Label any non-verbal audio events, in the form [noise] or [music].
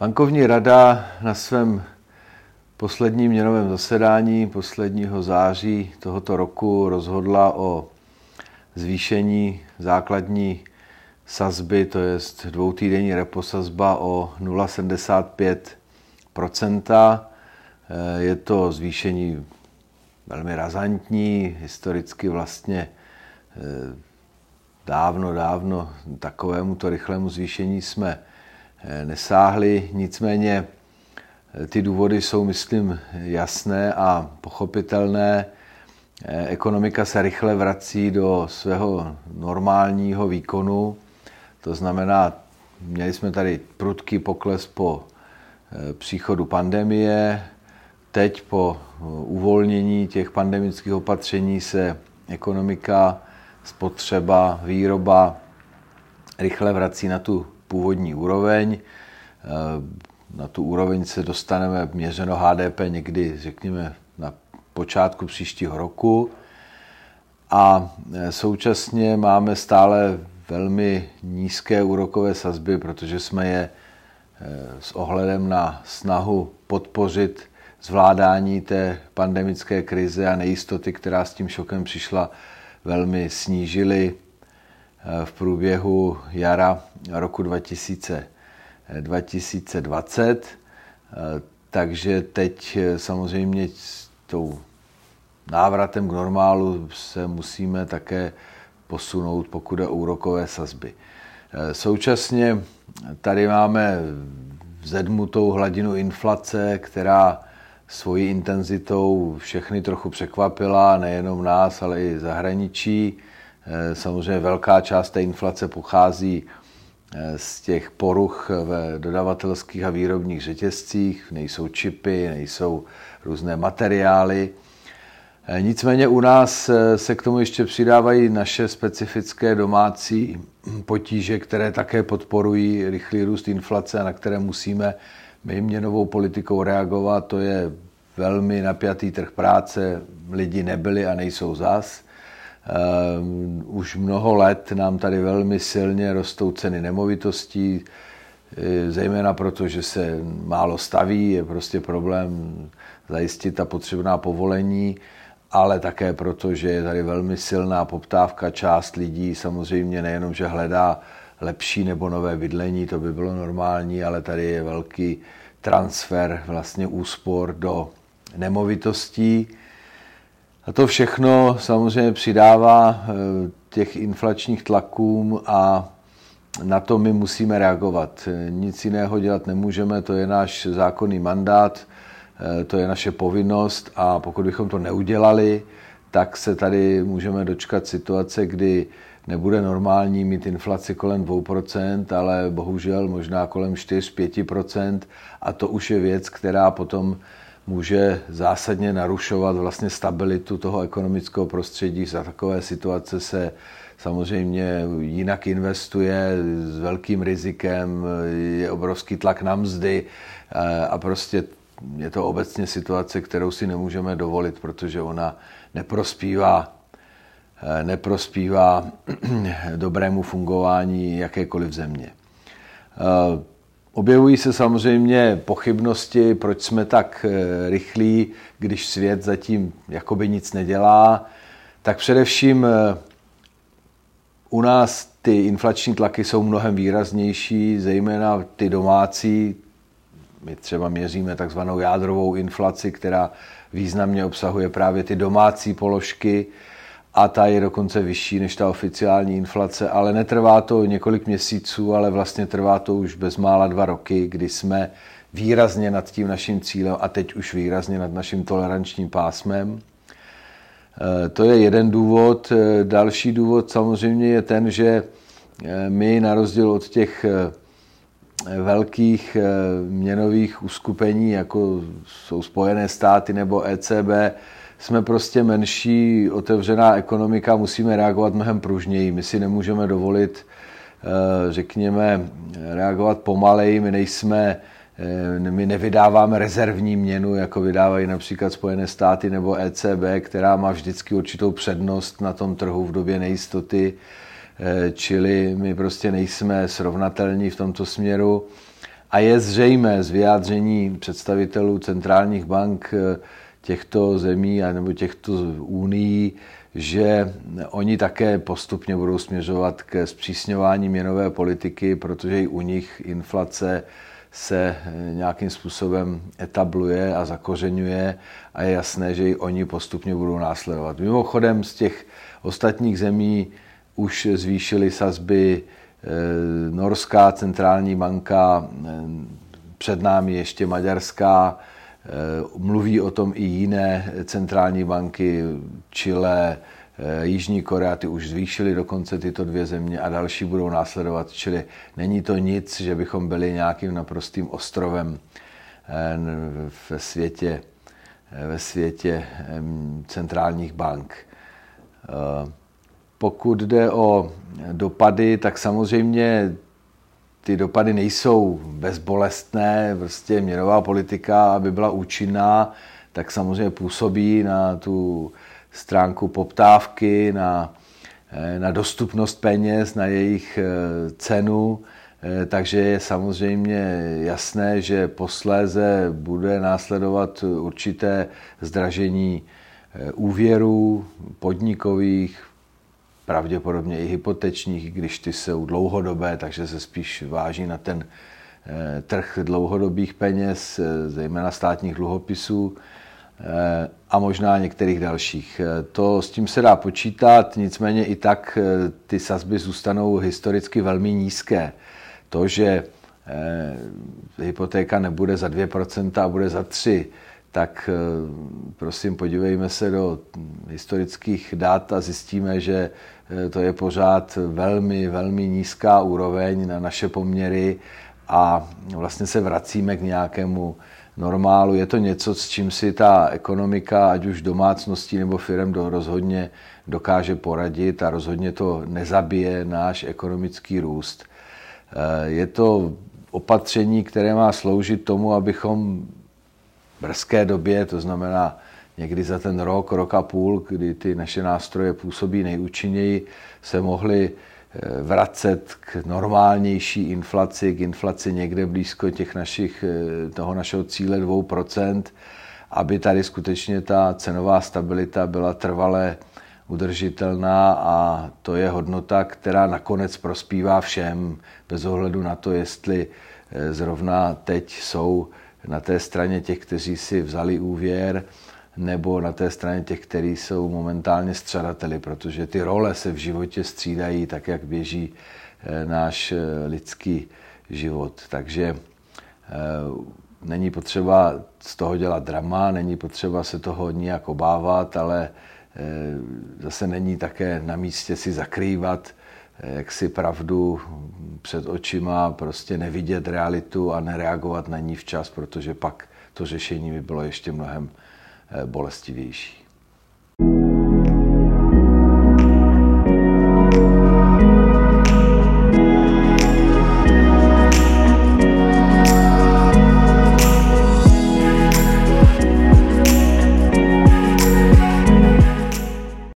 Bankovní rada na svém posledním měnovém zasedání posledního září tohoto roku rozhodla o zvýšení základní sazby, to je dvoutýdenní reposazba o 0,75% Je to zvýšení velmi razantní, historicky vlastně eh, dávno, dávno takovému to rychlému zvýšení jsme eh, nesáhli. Nicméně eh, ty důvody jsou, myslím, jasné a pochopitelné. Ekonomika se rychle vrací do svého normálního výkonu. To znamená, měli jsme tady prudký pokles po příchodu pandemie, teď po uvolnění těch pandemických opatření se ekonomika, spotřeba, výroba rychle vrací na tu původní úroveň. Na tu úroveň se dostaneme měřeno HDP někdy, řekněme, na počátku příštího roku. A současně máme stále velmi nízké úrokové sazby, protože jsme je s ohledem na snahu podpořit zvládání té pandemické krize a nejistoty, která s tím šokem přišla, velmi snížily eh, v průběhu jara roku 2000, 2020. Eh, takže teď eh, samozřejmě s tou návratem k normálu se musíme také posunout, pokud je úrokové sazby. Současně tady máme vzedmutou hladinu inflace, která svojí intenzitou všechny trochu překvapila, nejenom nás, ale i zahraničí. Eh, samozřejmě velká část té inflace pochází eh, z těch poruch ve dodavatelských a výrobních řetězcích. Nejsou čipy, nejsou různé materiály. Eh, nicméně u nás se k tomu ještě přidávají naše specifické domácí [clears throat] potíže, které také podporují rychlý růst inflace a na které musíme my měnovou politikou reagovat. To je velmi napjatý trh práce, lidi nebyli a nejsou zas. Um, už mnoho let nám tady velmi silně rostou ceny nemovitostí, eh, zejména proto, že se málo staví, je prostě problém zajistit ta potřebná povolení, ale také proto, že je tady velmi silná poptávka. Část lidí samozřejmě nejenom, že hledá lepší nebo nové bydlení, to by bylo normální, ale tady je velký transfer vlastně úspor do nemovitostí. A to všechno samozřejmě přidává eh, těch inflačních tlakům a na to my musíme reagovat. Nic jiného dělat nemůžeme, to je náš zákonný mandát, eh, to je naše povinnost a pokud bychom to neudělali, tak se tady můžeme dočkat situace, kdy nebude normální mít inflaci kolem 2%, ale bohužel možná kolem 4-5% a to už je věc, která potom může zásadně narušovat vlastně stabilitu toho ekonomického prostředí. Za takové situace se samozřejmě jinak investuje s velkým rizikem, je obrovský tlak na mzdy a prostě je to obecně situace, kterou si nemůžeme dovolit, protože ona neprospívá neprospívá [clears throat] dobrému fungování jakékoliv země. Objevují se samozřejmě pochybnosti, proč jsme tak eh, rychlí, když svět zatím jakoby nic nedělá. Tak především eh, u nás ty inflační tlaky jsou mnohem výraznější, zejména ty domácí. My třeba měříme takzvanou jádrovou inflaci, která významně obsahuje právě ty domácí položky, a ta je dokonce vyšší než ta oficiální inflace, ale netrvá to několik měsíců, ale vlastně trvá to už bezmála dva roky, kdy jsme výrazně nad tím naším cílem a teď už výrazně nad naším tolerančním pásmem. E, to je jeden důvod. E, další důvod samozřejmě je ten, že e, my na rozdíl od těch velkých měnových uskupení, jako jsou Spojené státy nebo ECB, jsme prostě menší, otevřená ekonomika, musíme reagovat mnohem pružněji. My si nemůžeme dovolit, eh, řekněme, reagovat pomaleji. My nejsme, eh, my nevydáváme rezervní měnu, jako vydávají například Spojené státy nebo ECB, která má vždycky určitou přednost na tom trhu v době nejistoty, eh, čili my prostě nejsme srovnatelní v tomto směru A je zřejmé z vyjádření představitelů centrálních bank těchto zemí nebo těchto únií, že oni také postupně budou směřovat ke zpřísňování měnové politiky, protože i u nich inflace se nějakým způsobem etabluje a zakořenuje a je jasné, že i oni postupně budou následovat. Mimochodem z těch ostatních zemí už zvýšily sazby eh, Norská centrální banka, eh, před námi ještě Maďarská, mluví o tom i jiné centrální banky, Chile, Jižní Korea, ty už zvýšily dokonce tyto dvě země a další budou následovat. Čili není to nic, že bychom byli nějakým naprostým ostrovem ve světě, ve světě centrálních bank. Pokud jde o dopady, tak samozřejmě ty dopady nejsou bezbolestné. Prostě měnová politika, aby byla účinná, tak samozřejmě působí na tu stránku poptávky, na, na dostupnost peněz, na jejich eh, cenu. Eh, takže je samozřejmě jasné, že posléze bude následovat určité zdražení eh, úvěrů podnikových, pravděpodobně i hypotečních, když ty jsou dlouhodobé, takže se spíš váží na ten eh, trh dlouhodobých peněz, eh, zejména státních dluhopisů eh, a možná některých dalších. To s tím se dá počítat, nicméně i tak ty sazby zůstanou historicky velmi nízké. To, že hypotéka nebude za 2% a bude za 3%, tak prosím podívejme se do historických dat a zjistíme, že Eh, to je pořád velmi, velmi nízká úroveň na naše poměry a vlastně se vracíme k nějakému normálu. Je to něco, s čím si ta ekonomika, ať už domácností nebo firm, do, rozhodně dokáže poradit a rozhodně to nezabije náš ekonomický růst. Eh, je to opatření, které má sloužit tomu, abychom brzké době, to znamená někdy za ten rok, rok a půl, kdy ty naše nástroje působí nejúčinněji, se mohly eh, vracet k normálnější inflaci, k inflaci někde blízko těch našich, eh, toho našeho cíle 2%, aby tady skutečně ta cenová stabilita byla trvale udržitelná a to je hodnota, která nakonec prospívá všem, bez ohledu na to, jestli eh, zrovna teď jsou na té straně těch, kteří si vzali úvěr, nebo na té straně těch, kteří jsou momentálně střadateli, protože ty role se v životě střídají tak, jak běží eh, náš eh, lidský život. Takže eh, není potřeba z toho dělat drama, není potřeba se toho nijak obávat, ale zase není také na místě si zakrývat jak si pravdu před očima, prostě nevidět realitu a nereagovat na ní včas, protože pak to řešení by bylo ještě mnohem bolestivější.